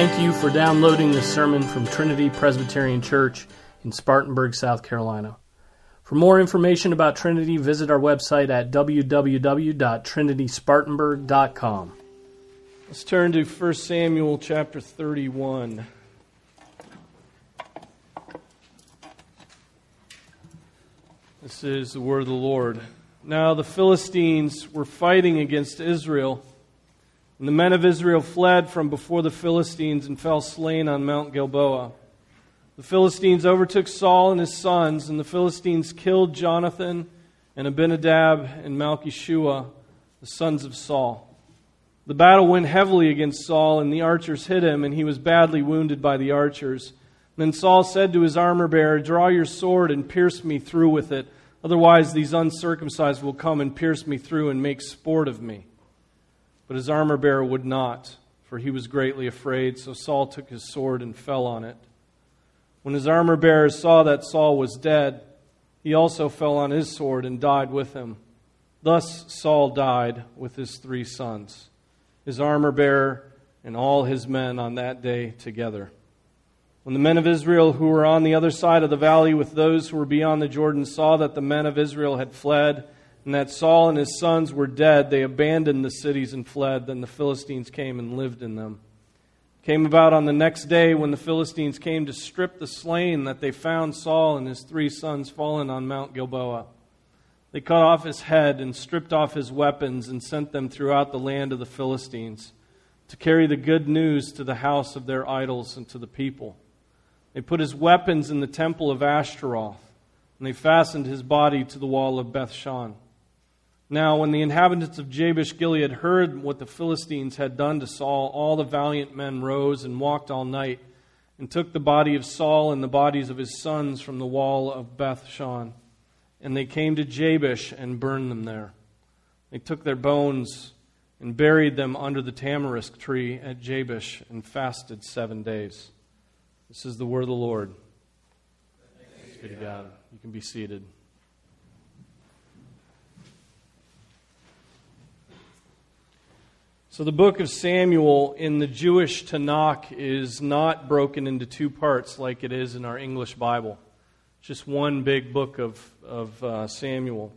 Thank you for downloading this sermon from Trinity Presbyterian Church in Spartanburg, South Carolina. For more information about Trinity, visit our website at www.trinityspartanburg.com. Let's turn to 1 Samuel chapter 31. This is the word of the Lord. Now the Philistines were fighting against Israel, and the men of Israel fled from before the Philistines and fell slain on Mount Gilboa. The Philistines overtook Saul and his sons, and the Philistines killed Jonathan and Abinadab and Malchishua, the sons of Saul. The battle went heavily against Saul, and the archers hit him, and he was badly wounded by the archers. Then Saul said to his armor bearer, Draw your sword and pierce me through with it. Otherwise, these uncircumcised will come and pierce me through and make sport of me. But his armor bearer would not, for he was greatly afraid. So Saul took his sword and fell on it. When his armor bearer saw that Saul was dead, he also fell on his sword and died with him. Thus Saul died with his three sons his armor bearer, and all his men on that day together. When the men of Israel who were on the other side of the valley with those who were beyond the Jordan saw that the men of Israel had fled, and that Saul and his sons were dead, they abandoned the cities and fled. Then the Philistines came and lived in them. It came about on the next day when the Philistines came to strip the slain that they found Saul and his three sons fallen on Mount Gilboa. They cut off his head and stripped off his weapons and sent them throughout the land of the Philistines to carry the good news to the house of their idols and to the people. They put his weapons in the temple of Ashtaroth, and they fastened his body to the wall of Bethshan. Now, when the inhabitants of Jabesh Gilead heard what the Philistines had done to Saul, all the valiant men rose and walked all night and took the body of Saul and the bodies of his sons from the wall of Bethshan and they came to Jabesh and burned them there. They took their bones and buried them under the tamarisk tree at Jabesh and fasted seven days. This is the word of the Lord. Thanks be to God. You can be seated. So, the book of Samuel in the Jewish Tanakh is not broken into two parts like it is in our English Bible just one big book of, of uh, Samuel.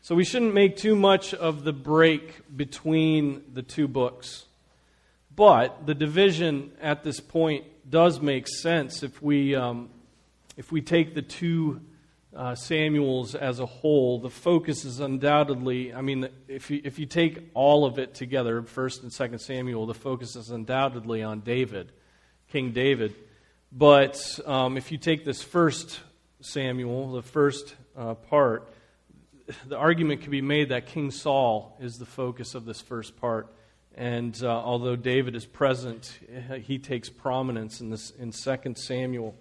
So we shouldn't make too much of the break between the two books. But the division at this point does make sense if we, um, if we take the two uh, Samuels as a whole. The focus is undoubtedly, I mean, if you, if you take all of it together, 1st and 2nd Samuel, the focus is undoubtedly on David, King David. But um, if you take this first Samuel, the first uh, part, the argument can be made that King Saul is the focus of this first part. And uh, although David is present, he takes prominence in this in 2 Samuel.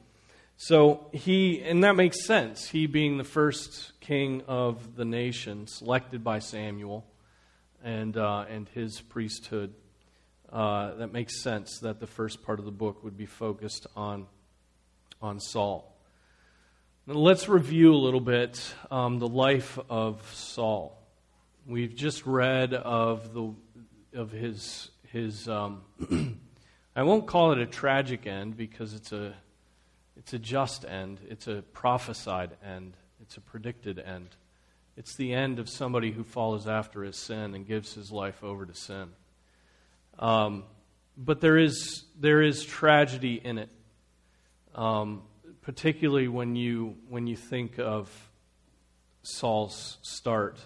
So he, and that makes sense. He being the first king of the nation, selected by Samuel, and uh, and his priesthood. Uh, that makes sense that the first part of the book would be focused on on Saul. Let's review a little bit um, the life of Saul. We've just read of the of his his. Um, I won't call it a tragic end because it's a it's a just end. It's a prophesied end. It's a predicted end. It's the end of somebody who follows after his sin and gives his life over to sin. Um, but there is there is tragedy in it. Um, particularly when you, when you think of Saul's start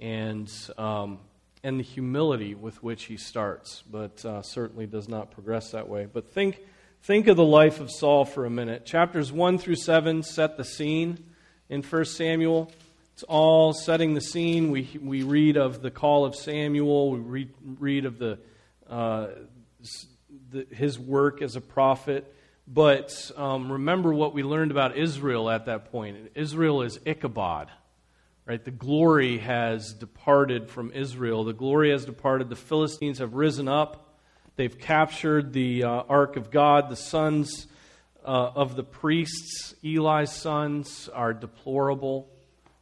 and, um, and the humility with which he starts, but uh, certainly does not progress that way. But think, think of the life of Saul for a minute. Chapters 1 through 7 set the scene in 1 Samuel. It's all setting the scene. We, we read of the call of Samuel, we read, read of the, uh, the, his work as a prophet. But um, remember what we learned about Israel at that point. Israel is Ichabod, right? The glory has departed from Israel. The glory has departed. The Philistines have risen up. They've captured the uh, ark of God. The sons uh, of the priests, Eli's sons, are deplorable,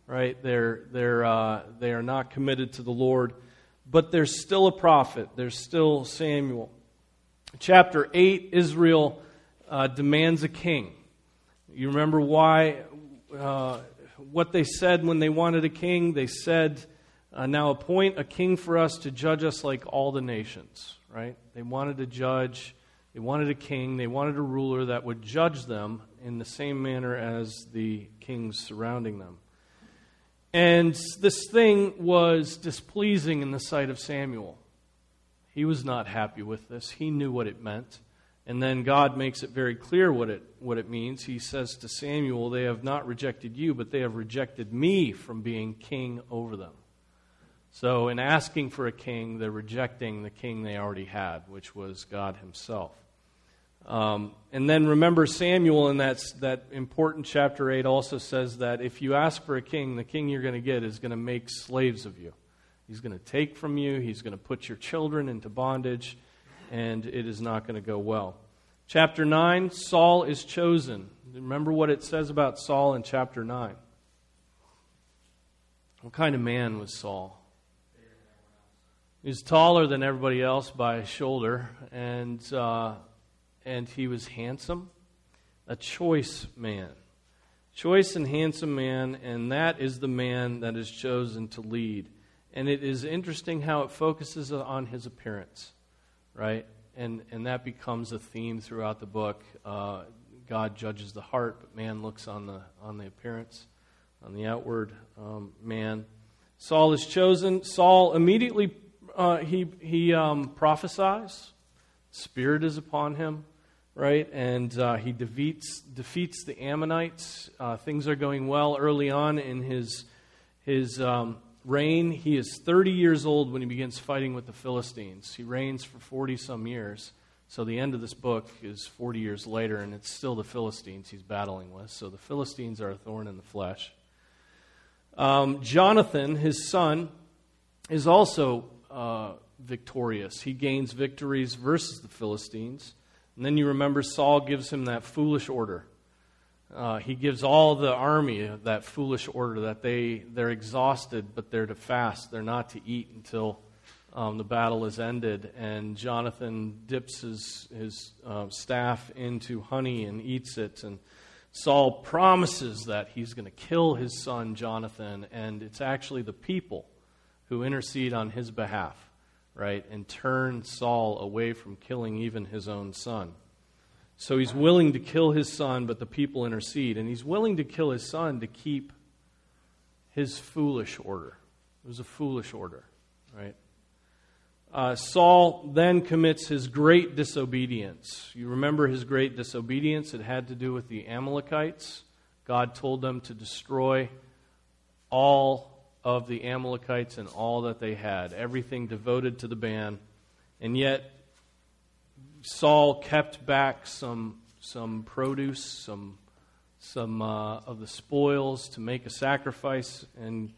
right? They're, they're, uh, they are not committed to the Lord. But there's still a prophet. There's still Samuel. Chapter 8 Israel uh, demands a king. You remember why, uh, what they said when they wanted a king? They said, uh, Now appoint a king for us to judge us like all the nations, right? They wanted a judge, they wanted a king, they wanted a ruler that would judge them in the same manner as the kings surrounding them. And this thing was displeasing in the sight of Samuel. He was not happy with this. He knew what it meant. And then God makes it very clear what it, what it means. He says to Samuel, They have not rejected you, but they have rejected me from being king over them. So, in asking for a king, they're rejecting the king they already had, which was God Himself. Um, and then remember, Samuel in that, that important chapter 8 also says that if you ask for a king, the king you're going to get is going to make slaves of you. He's going to take from you, he's going to put your children into bondage and it is not going to go well. Chapter 9 Saul is chosen. Remember what it says about Saul in chapter 9. What kind of man was Saul? He was taller than everybody else by a shoulder, and, uh, and he was handsome. A choice man. Choice and handsome man, and that is the man that is chosen to lead. And it is interesting how it focuses on his appearance right? And, and that becomes a theme throughout the book. Uh, God judges the heart, but man looks on the, on the appearance, on the outward um, man. Saul is chosen. Saul immediately uh, he, he um, prophesies. Spirit is upon him, right? And uh, he defeats, defeats the Ammonites. Uh, things are going well early on in his, his um, reign. He is 30 years old when he begins fighting with the Philistines. He reigns for 40 some years. So the end of this book is 40 years later, and it's still the Philistines he's battling with. So the Philistines are a thorn in the flesh. Um, Jonathan, his son, is also uh, victorious. He gains victories versus the Philistines. And then you remember Saul gives him that foolish order uh, he gives all the army that foolish order that they, they're exhausted, but they're to fast. They're not to eat until um, the battle is ended. And Jonathan dips his, his uh, staff into honey and eats it. And Saul promises that he's going to kill his son Jonathan. And it's actually the people who intercede on his behalf, right? And turn Saul away from killing even his own son. So he's willing to kill his son, but the people intercede. And he's willing to kill his son to keep his foolish order. It was a foolish order, right? Uh, Saul then commits his great disobedience. You remember his great disobedience? It had to do with the Amalekites. God told them to destroy all of the Amalekites and all that they had, everything devoted to the ban. And yet, Saul kept back some, some produce, some, some uh, of the spoils to make a sacrifice. And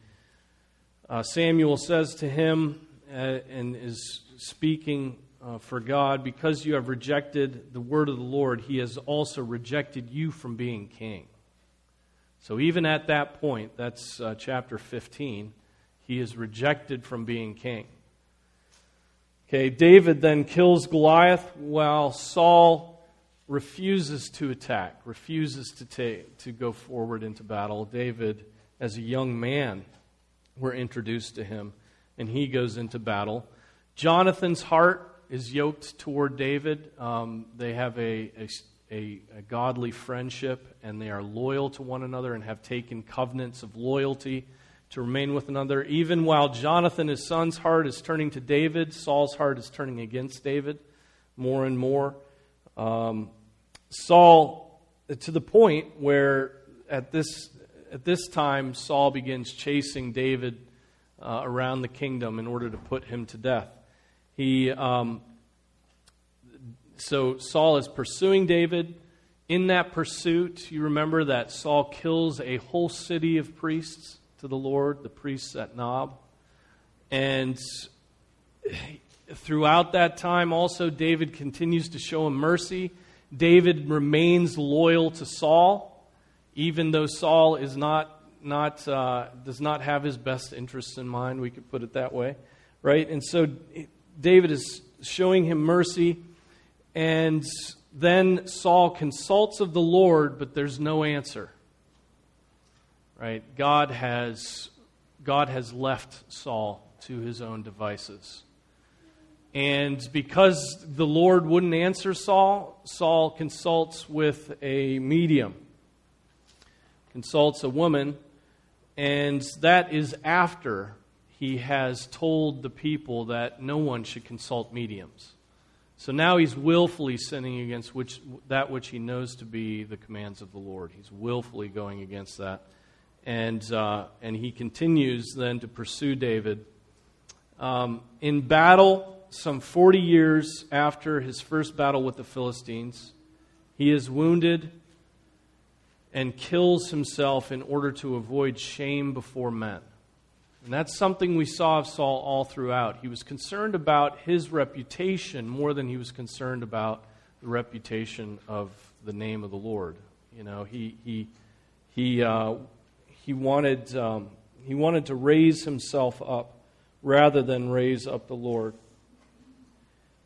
uh, Samuel says to him, uh, and is speaking uh, for God, because you have rejected the word of the Lord, he has also rejected you from being king. So even at that point, that's uh, chapter 15, he is rejected from being king. Okay, David then kills Goliath while Saul refuses to attack, refuses to, take, to go forward into battle. David, as a young man, we're introduced to him, and he goes into battle. Jonathan's heart is yoked toward David. Um, they have a, a, a, a godly friendship, and they are loyal to one another and have taken covenants of loyalty to remain with another. Even while Jonathan, his son's heart, is turning to David, Saul's heart is turning against David more and more. Um, Saul, to the point where at this, at this time, Saul begins chasing David uh, around the kingdom in order to put him to death. He, um, so Saul is pursuing David. In that pursuit, you remember that Saul kills a whole city of priests to the Lord, the priests at Nob. And throughout that time, also, David continues to show him mercy. David remains loyal to Saul, even though Saul is not, not, uh, does not have his best interests in mind, we could put it that way, right? And so David is showing him mercy. And then Saul consults of the Lord, but there's no answer. Right? God has, God has left Saul to his own devices. And because the Lord wouldn't answer Saul, Saul consults with a medium, consults a woman, and that is after he has told the people that no one should consult mediums. So now he's willfully sinning against which, that which he knows to be the commands of the Lord. He's willfully going against that. And, uh, and he continues then to pursue David. Um, in battle, some 40 years after his first battle with the Philistines, he is wounded and kills himself in order to avoid shame before men. And that's something we saw of Saul all throughout. He was concerned about his reputation more than he was concerned about the reputation of the name of the Lord. You know, he, he, he, uh, he, wanted, um, he wanted to raise himself up rather than raise up the Lord.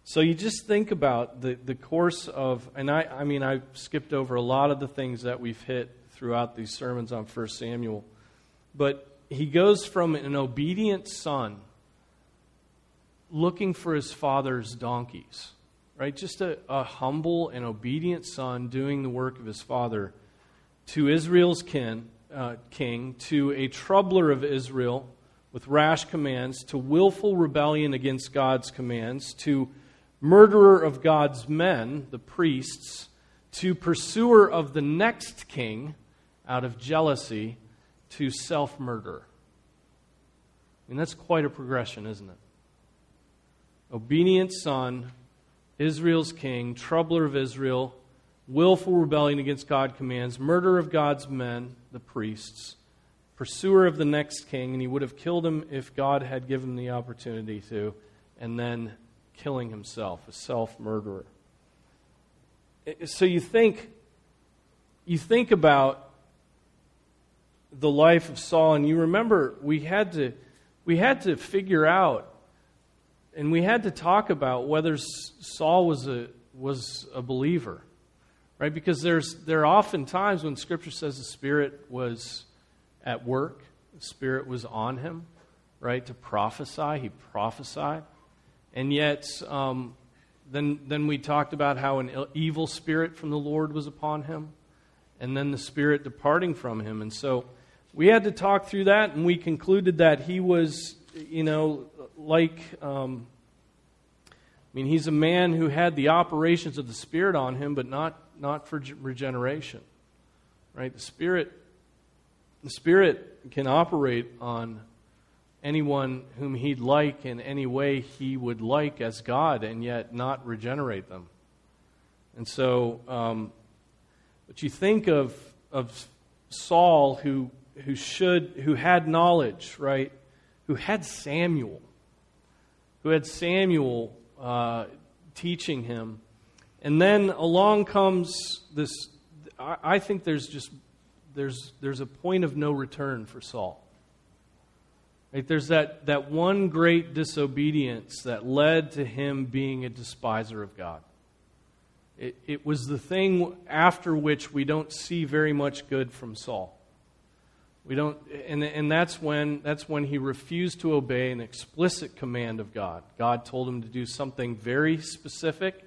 So you just think about the, the course of, and I, I mean, I've skipped over a lot of the things that we've hit throughout these sermons on 1 Samuel. But he goes from an obedient son looking for his father's donkeys, right? Just a, a humble and obedient son doing the work of his father to Israel's kin, uh, king, to a troubler of Israel with rash commands, to willful rebellion against God's commands, to murderer of God's men, the priests, to pursuer of the next king out of jealousy, to self murder. I mean, that's quite a progression, isn't it? Obedient son, Israel's king, troubler of Israel, willful rebellion against God's commands, murder of God's men, the priests, pursuer of the next king, and he would have killed him if God had given him the opportunity to, and then killing himself, a self murderer. So you think, you think about the life of Saul, and you remember we had to, we had to figure out and we had to talk about whether Saul was a, was a believer, right? Because there's, there are often times when Scripture says the Spirit was at work, the Spirit was on him, right, to prophesy. He prophesied. And yet, um, then, then we talked about how an evil spirit from the Lord was upon him, and then the Spirit departing from him. And so, we had to talk through that, and we concluded that he was, you know, like, um, I mean, he's a man who had the operations of the Spirit on him, but not, not for regeneration, right? The Spirit, the Spirit can operate on anyone whom he'd like in any way he would like as God, and yet not regenerate them. And so, um, but you think of of Saul, who who should who had knowledge, right? Who had Samuel, who had Samuel uh, teaching him, and then along comes this. I, I think there's just there's there's a point of no return for Saul. Right? There's that, that one great disobedience that led to him being a despiser of God. It, it was the thing after which we don't see very much good from Saul. We don't, and, and that's, when, that's when he refused to obey an explicit command of God. God told him to do something very specific,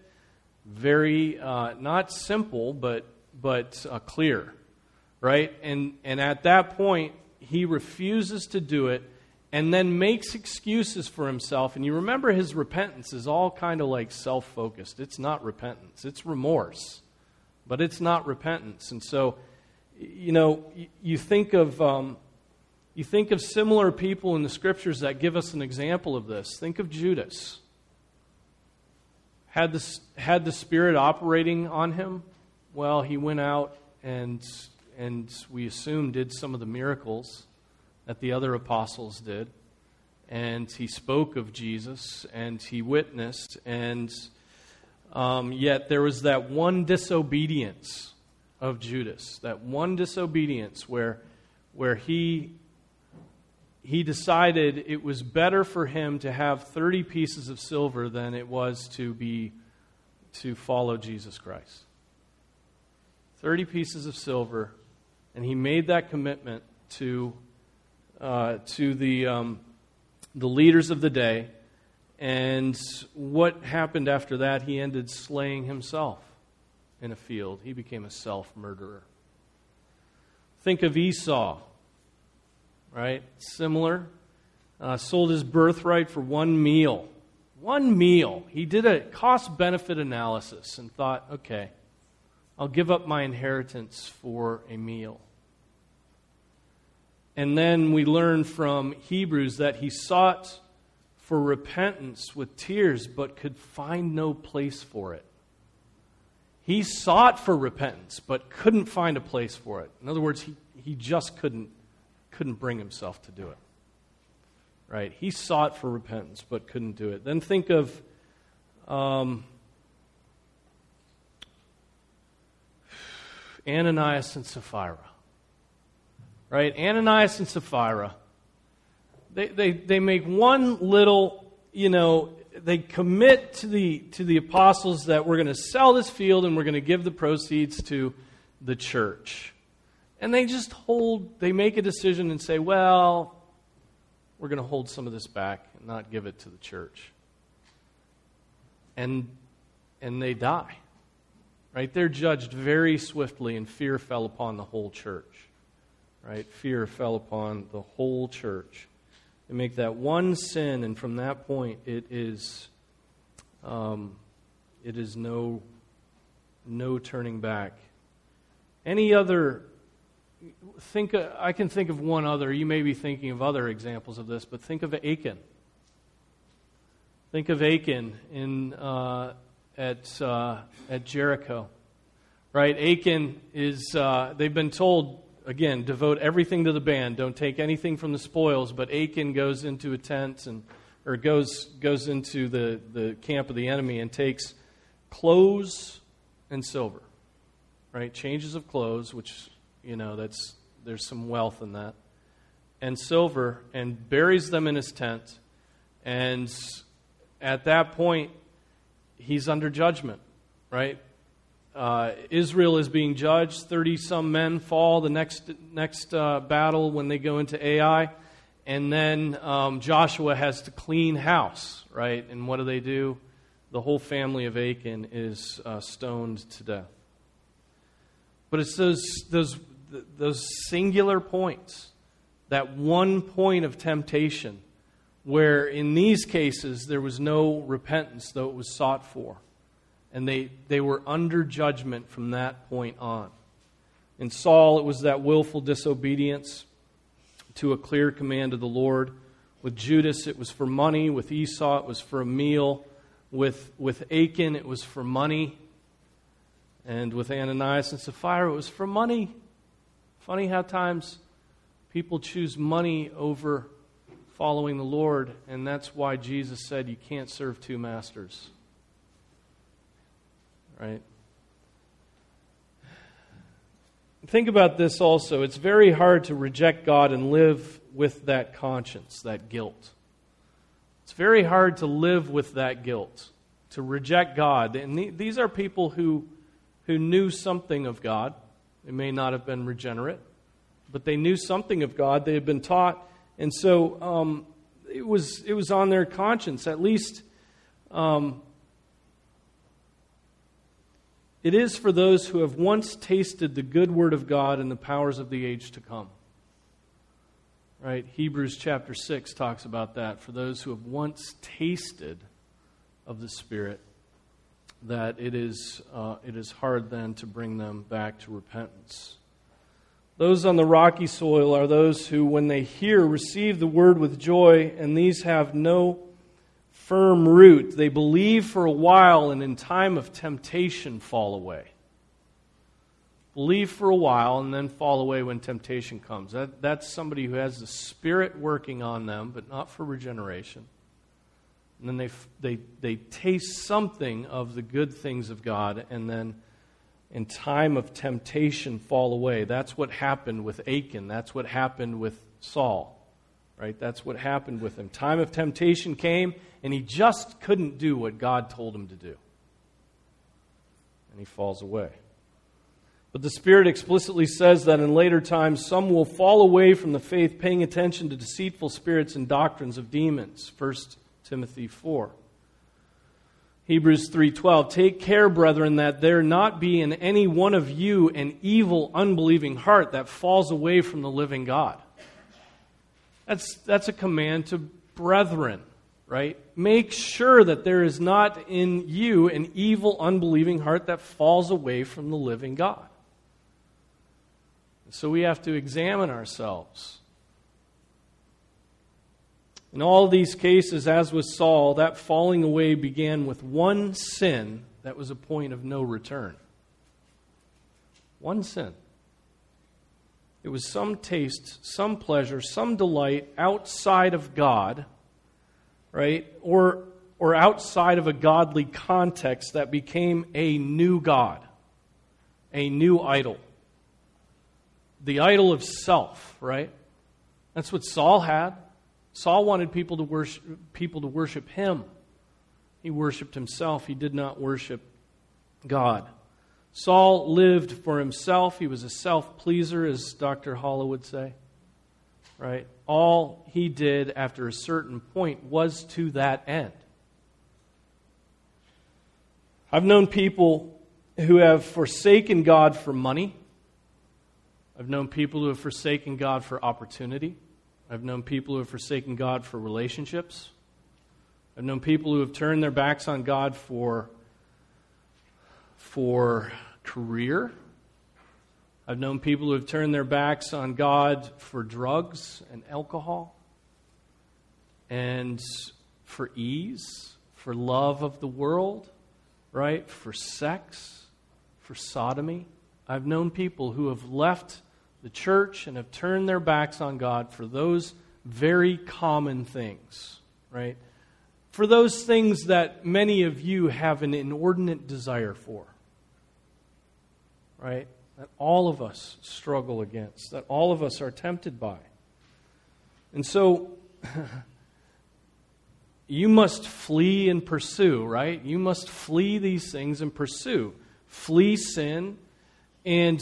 very, uh, not simple, but, but uh, clear, right? And, and at that point, he refuses to do it and then makes excuses for himself. And you remember his repentance is all kind of like self focused. It's not repentance, it's remorse, but it's not repentance. And so, you know, you think of. Um, you think of similar people in the scriptures that give us an example of this. Think of Judas. Had the, had the Spirit operating on him? Well, he went out and, and we assume did some of the miracles that the other apostles did. And he spoke of Jesus and he witnessed. And um, yet there was that one disobedience of Judas, that one disobedience where, where he, he decided it was better for him to have 30 pieces of silver than it was to be to follow Jesus Christ. 30 pieces of silver, and he made that commitment to, uh, to the, um, the leaders of the day. And what happened after that? He ended slaying himself in a field. He became a self murderer. Think of Esau, right? Similar. Uh, sold his birthright for one meal. One meal. He did a cost benefit analysis and thought, okay, I'll give up my inheritance for a meal. And then we learn from Hebrews that he sought for repentance with tears, but could find no place for it. He sought for repentance, but couldn't find a place for it. In other words, he, he just couldn't, couldn't bring himself to do it. Right? He sought for repentance, but couldn't do it. Then think of um, Ananias and Sapphira. Right? Ananias and Sapphira. They, they, they make one little, you know, they commit to the, to the apostles that we're going to sell this field and we're going to give the proceeds to the church. And they just hold, they make a decision and say, well, we're going to hold some of this back and not give it to the church. And, and they die. Right? They're judged very swiftly, and fear fell upon the whole church. Right? Fear fell upon the whole church. Make that one sin, and from that point, it is, um, it is no, no turning back. Any other think I can think of one other. You may be thinking of other examples of this, but think of Achan. Think of Achan in uh, at, uh, at Jericho. Right? Achan is, uh, they've been told, again, devote everything to the band. Don't take anything from the spoils. But Achan goes into a tent and, or goes, goes into the, the camp of the enemy and takes clothes and silver. Right? Changes of clothes, which, you know, that's, there's some wealth in that. And silver, and buries them in his tent. And at that point, he's under judgment, right? Uh, Israel is being judged. 30 some men fall the next, next uh, battle when they go into Ai. And then um, Joshua has to clean house, right? And what do they do? The whole family of Achan is uh, stoned to death. But it's those, those, those singular points, that one point of temptation where in these cases there was no repentance, though it was sought for. And they, they were under judgment from that point on. In Saul, it was that willful disobedience to a clear command of the Lord. With Judas, it was for money. With Esau, it was for a meal. With, with Achan, it was for money. And with Ananias and Sapphira, it was for money. Funny how times people choose money over following the Lord, and that's why Jesus said you can't serve two masters. Right? Think about this also. It's very hard to reject God and live with that conscience, that guilt. It's very hard to live with that guilt, to reject God. And these are people who, who knew something of God. They may not have been regenerate, but they knew something of God. They had been taught and so um, it, was, it was on their conscience, at least. Um, it is for those who have once tasted the good word of God and the powers of the age to come. Right? Hebrews chapter 6 talks about that. For those who have once tasted of the Spirit, that it is, uh, it is hard then to bring them back to repentance. Those on the rocky soil are those who, when they hear, receive the word with joy, and these have no firm root. They believe for a while, and in time of temptation fall away. Believe for a while, and then fall away when temptation comes. That, that's somebody who has the Spirit working on them, but not for regeneration. And then they, they, they taste something of the good things of God, and then in time of temptation fall away. That's what happened with Achan. That's what happened with Saul. Right? That's what happened with him. Time of temptation came, and he just couldn't do what God told him to do. and he falls away. But the Spirit explicitly says that in later times some will fall away from the faith, paying attention to deceitful spirits and doctrines of demons. 1 Timothy 4. Hebrews 3:12 Take care brethren that there not be in any one of you an evil unbelieving heart that falls away from the living God. That's that's a command to brethren, right? Make sure that there is not in you an evil unbelieving heart that falls away from the living God. So we have to examine ourselves. In all these cases, as with Saul, that falling away began with one sin that was a point of no return. One sin. It was some taste, some pleasure, some delight outside of God, right? Or, or outside of a godly context that became a new God, a new idol the idol of self, right? That's what Saul had. Saul wanted people to worship, people to worship him. He worshiped himself. He did not worship God. Saul lived for himself. He was a self pleaser, as Dr. Hollow would say. Right? All he did after a certain point was to that end. I've known people who have forsaken God for money I've known people who have forsaken God for opportunity. I've known people who have forsaken God for relationships. I've known people who have turned their backs on God for, for career. I've known people who have turned their backs on God for drugs and alcohol and for ease, for love of the world, right? For sex, for sodomy. I've known people who have left the church and have turned their backs on God for those very common things, right? For those things that many of you have an inordinate desire for, right? That all of us struggle against, that all of us are tempted by. And so, you must flee and pursue, right? You must flee these things and pursue. Flee sin and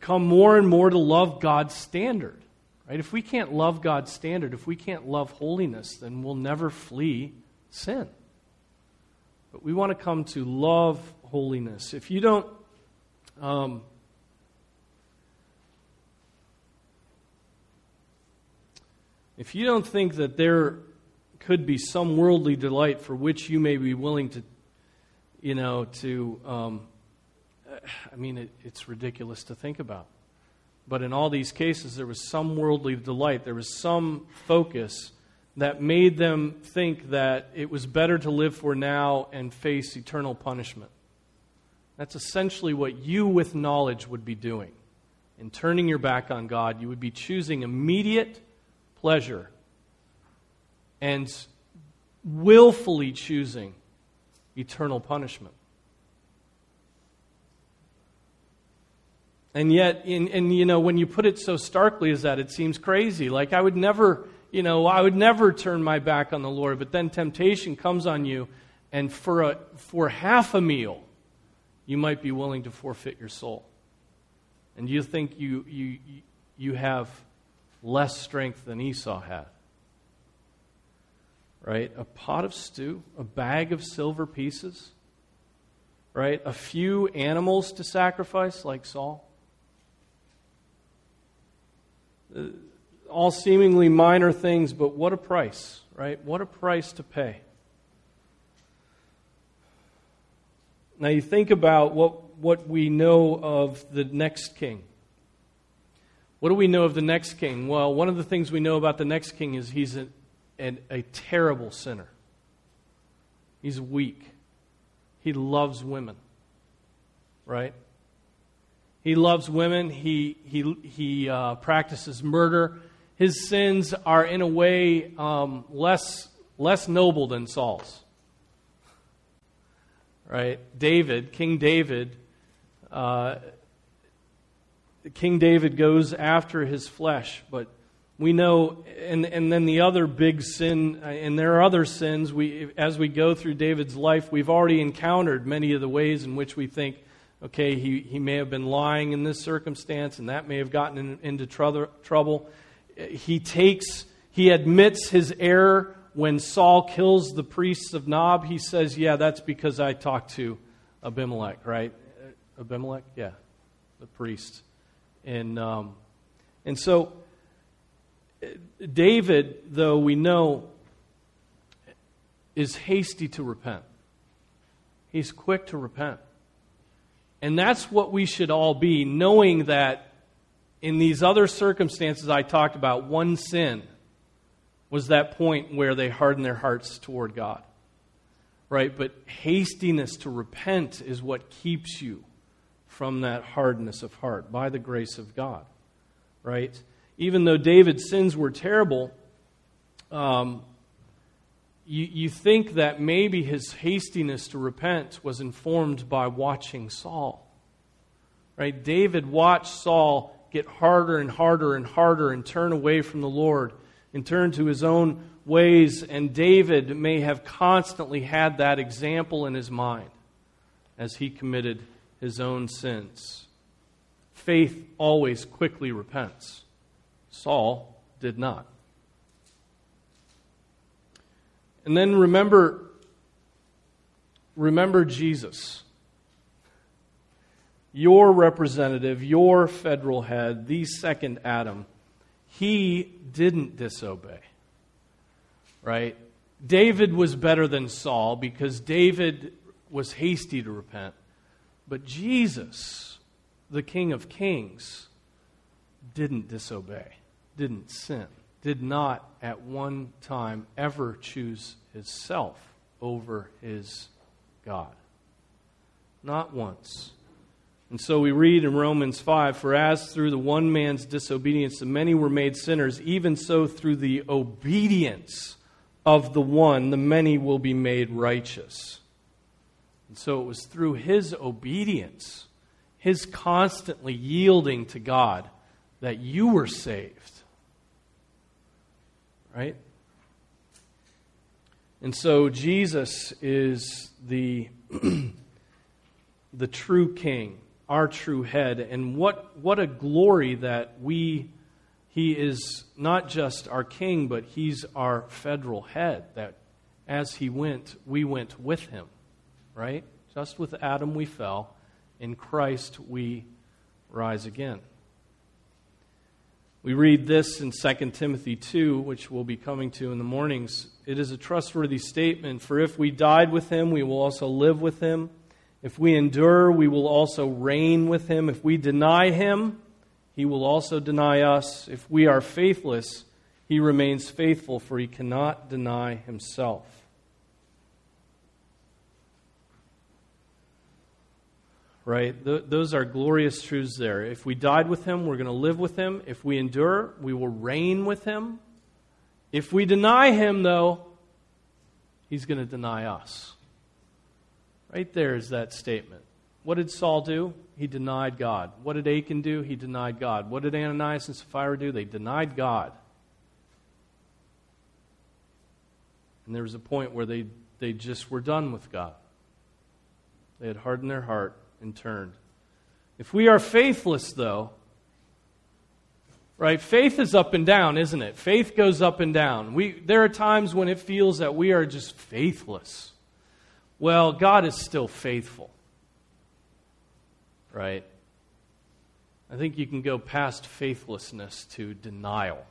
come more and more to love God's standard. Right? If we can't love God's standard, if we can't love holiness, then we'll never flee sin. But we want to come to love holiness. If you don't um, if you don't think that there could be some worldly delight for which you may be willing to, you know, to um, I mean, it, it's ridiculous to think about. But in all these cases, there was some worldly delight, there was some focus that made them think that it was better to live for now and face eternal punishment. That's essentially what you, with knowledge, would be doing. In turning your back on God, you would be choosing immediate pleasure and willfully choosing eternal punishment. And yet, in, and you know, when you put it so starkly as that, it seems crazy. Like I would never, you know, I would never turn my back on the Lord. But then temptation comes on you, and for a for half a meal, you might be willing to forfeit your soul. And you think you you you have less strength than Esau had. Right? A pot of stew, a bag of silver pieces, right? A few animals to sacrifice, like Saul. Uh, all seemingly minor things, but what a price, right? What a price to pay. Now you think about what, what we know of the next king. What do we know of the next king? Well, one of the things we know about the next king is he's a, a, a terrible sinner. He's weak. He loves women, right? He loves women. He, he, he uh, practices murder. His sins are, in a way, um, less, less noble than Saul's. Right? David, King David, uh, King David goes after his flesh, but we know, and, and then the other big sin, uh, and there are other sins, we, as we go through David's life, we've already encountered many of the ways in which we think, okay, he, he may have been lying in this circumstance, and that may have gotten in, into trouble. He takes, he admits his error when Saul kills the priests of Nob. He says, yeah, that's because I talked to Abimelech, right? Abimelech? Yeah, the priest. And, um, and so, David, though we know, is hasty to repent. He's quick to repent. And that's what we should all be, knowing that in these other circumstances I talked about, one sin was that point where they hardened their hearts toward God. Right? But hastiness to repent is what keeps you from that hardness of heart by the grace of God. Right? even though David's sins were terrible, um, you, you think that maybe his hastiness to repent was informed by watching Saul. Right? David watched Saul get harder and harder and harder and turn away from the Lord and turn to his own ways, and David may have constantly had that example in his mind as he committed his own sins. Faith always quickly repents. Saul did not. And then remember remember Jesus. Your representative, your federal head, the second Adam, he didn't disobey. Right? David was better than Saul because David was hasty to repent. But Jesus, the King of Kings, didn't disobey, didn't sin, did not at one time ever choose himself over his God. Not once. And so we read in Romans 5 For as through the one man's disobedience the many were made sinners, even so through the obedience of the one the many will be made righteous. And so it was through his obedience, his constantly yielding to God, that you were saved. Right? And so Jesus is the, the true king, our true head. And what, what a glory that we, he is not just our king, but he's our federal head. That as he went, we went with him. Right? Just with Adam we fell. In Christ we rise again. We read this in 2 Timothy 2, which we'll be coming to in the mornings. It is a trustworthy statement, for if we died with him, we will also live with him. If we endure, we will also reign with him. If we deny him, he will also deny us. If we are faithless, he remains faithful, for he cannot deny himself. right? Th- those are glorious truths there. If we died with him, we're going to live with him. If we endure, we will reign with him. If we deny him, though, he's going to deny us. Right there is that statement. What did Saul do? He denied God. What did Achan do? He denied God. What did Ananias and Sapphira do? They denied God. And there was a point where they, they just were done with God. They had hardened their heart and turned. If we are faithless, though, right, faith is up and down, isn't it? Faith goes up and down. We, there are times when it feels that we are just faithless. Well, God is still faithful, right? I think you can go past faithlessness to denial.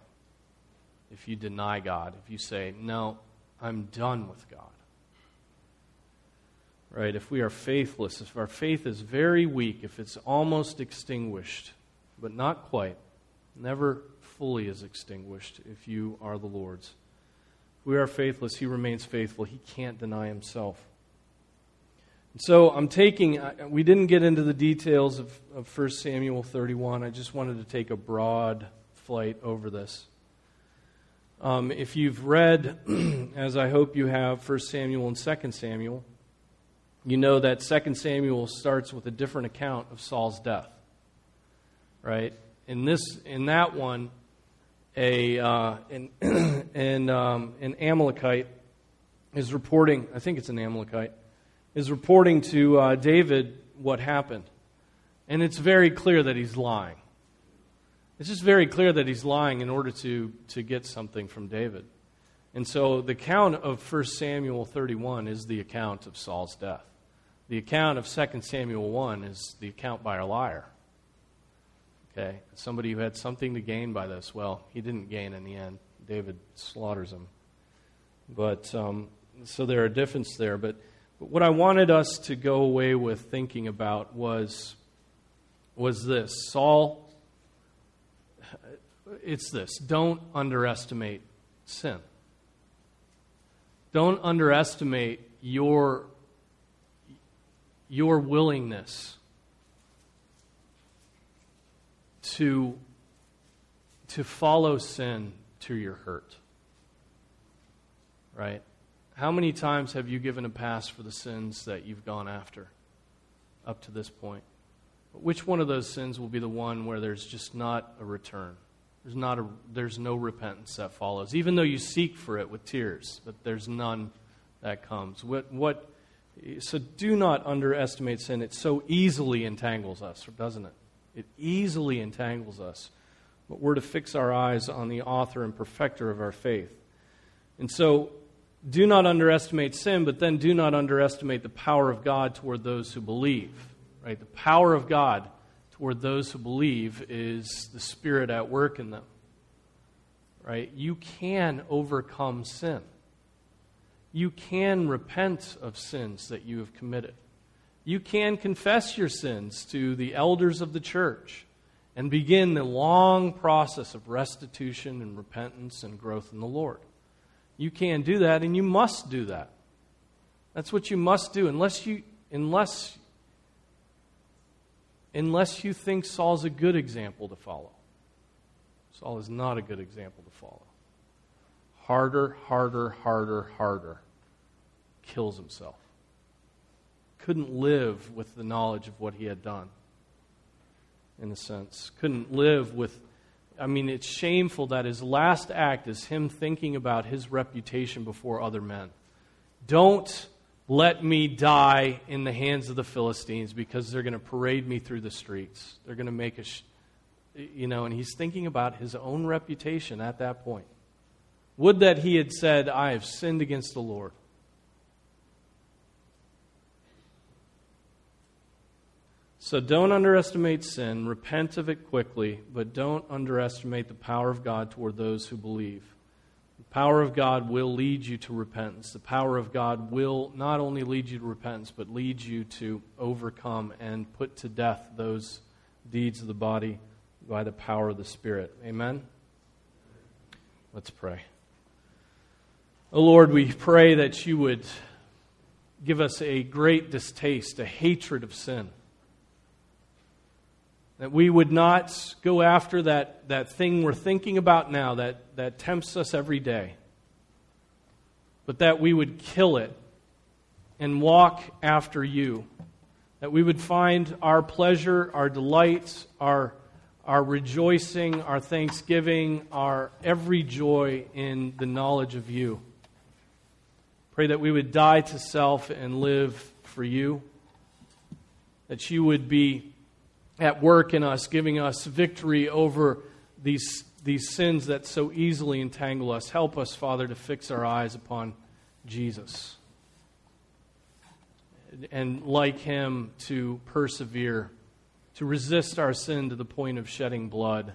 If you deny God, if you say, No, I'm done with God right? If we are faithless, if our faith is very weak, if it's almost extinguished, but not quite, never fully is extinguished if you are the Lord's. If we are faithless, He remains faithful. He can't deny Himself. So I'm taking, we didn't get into the details of, of 1 Samuel 31. I just wanted to take a broad flight over this. Um, if you've read, as I hope you have, 1 Samuel and 2 Samuel, you know that 2 Samuel starts with a different account of Saul's death. Right? In this in that one, a uh, an, an, um, an Amalekite is reporting, I think it's an Amalekite, is reporting to uh, David what happened. And it's very clear that he's lying. It's just very clear that he's lying in order to, to get something from David. And so the account of 1 Samuel 31 is the account of Saul's death. The account of 2 Samuel 1 is the account by a liar. Okay? Somebody who had something to gain by this. Well, he didn't gain in the end. David slaughters him. But, um, so there are differences there. But, but what I wanted us to go away with thinking about was, was this Saul, it's this don't underestimate sin. Don't underestimate your, your willingness to, to follow sin to your hurt. Right? How many times have you given a pass for the sins that you've gone after up to this point? Which one of those sins will be the one where there's just not a return? There's, not a, there's no repentance that follows, even though you seek for it with tears, but there's none that comes. What, what, so do not underestimate sin. It so easily entangles us, doesn't it? It easily entangles us. But we're to fix our eyes on the author and perfecter of our faith. And so, do not underestimate sin, but then do not underestimate the power of God toward those who believe. Right? The power of God toward those who believe is the Spirit at work in them. Right? You can overcome sin. You can repent of sins that you have committed. You can confess your sins to the elders of the church and begin the long process of restitution and repentance and growth in the Lord. You can do that, and you must do that. That's what you must do, unless you, unless unless you think Saul's a good example to follow. Saul is not a good example to follow. Harder, harder, harder, harder. Kills himself. Couldn't live with the knowledge of what he had done, in a sense. Couldn't live with. I mean, it's shameful that his last act is him thinking about his reputation before other men. Don't let me die in the hands of the Philistines because they're going to parade me through the streets. They're going to make a, sh- you know, and he's thinking about his own reputation at that point. Would that he had said, I have sinned against the Lord. So don't underestimate sin. Repent of it quickly, but don't underestimate the power of God toward those who believe The power of God will lead you to repentance. The power of God will not only lead you to repentance, but lead you to overcome and put to death those deeds of the body by the power of the Spirit. Amen? Let's pray. Oh Lord, we pray that you would give us a great distaste, a hatred of sin. That we would not go after that, that thing we're thinking about now that, that tempts us every day, but that we would kill it and walk after you. That we would find our pleasure, our delight, our, our rejoicing, our thanksgiving, our every joy in the knowledge of you. Pray that we would die to self and live for you. That you would be at work in us, giving us victory over these, these sins that so easily entangle us. Help us, Father, to fix our eyes upon Jesus. And like him, to persevere, to resist our sin to the point of shedding blood,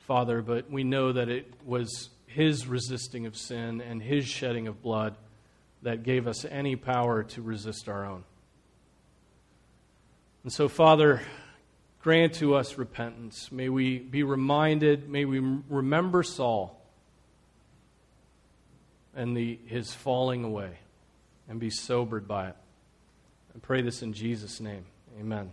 Father. But we know that it was his resisting of sin and his shedding of blood that gave us any power to resist our own. And so, Father, grant to us repentance. May we be reminded, may we remember Saul and the, his falling away and be sobered by it. I pray this in Jesus' name. Amen.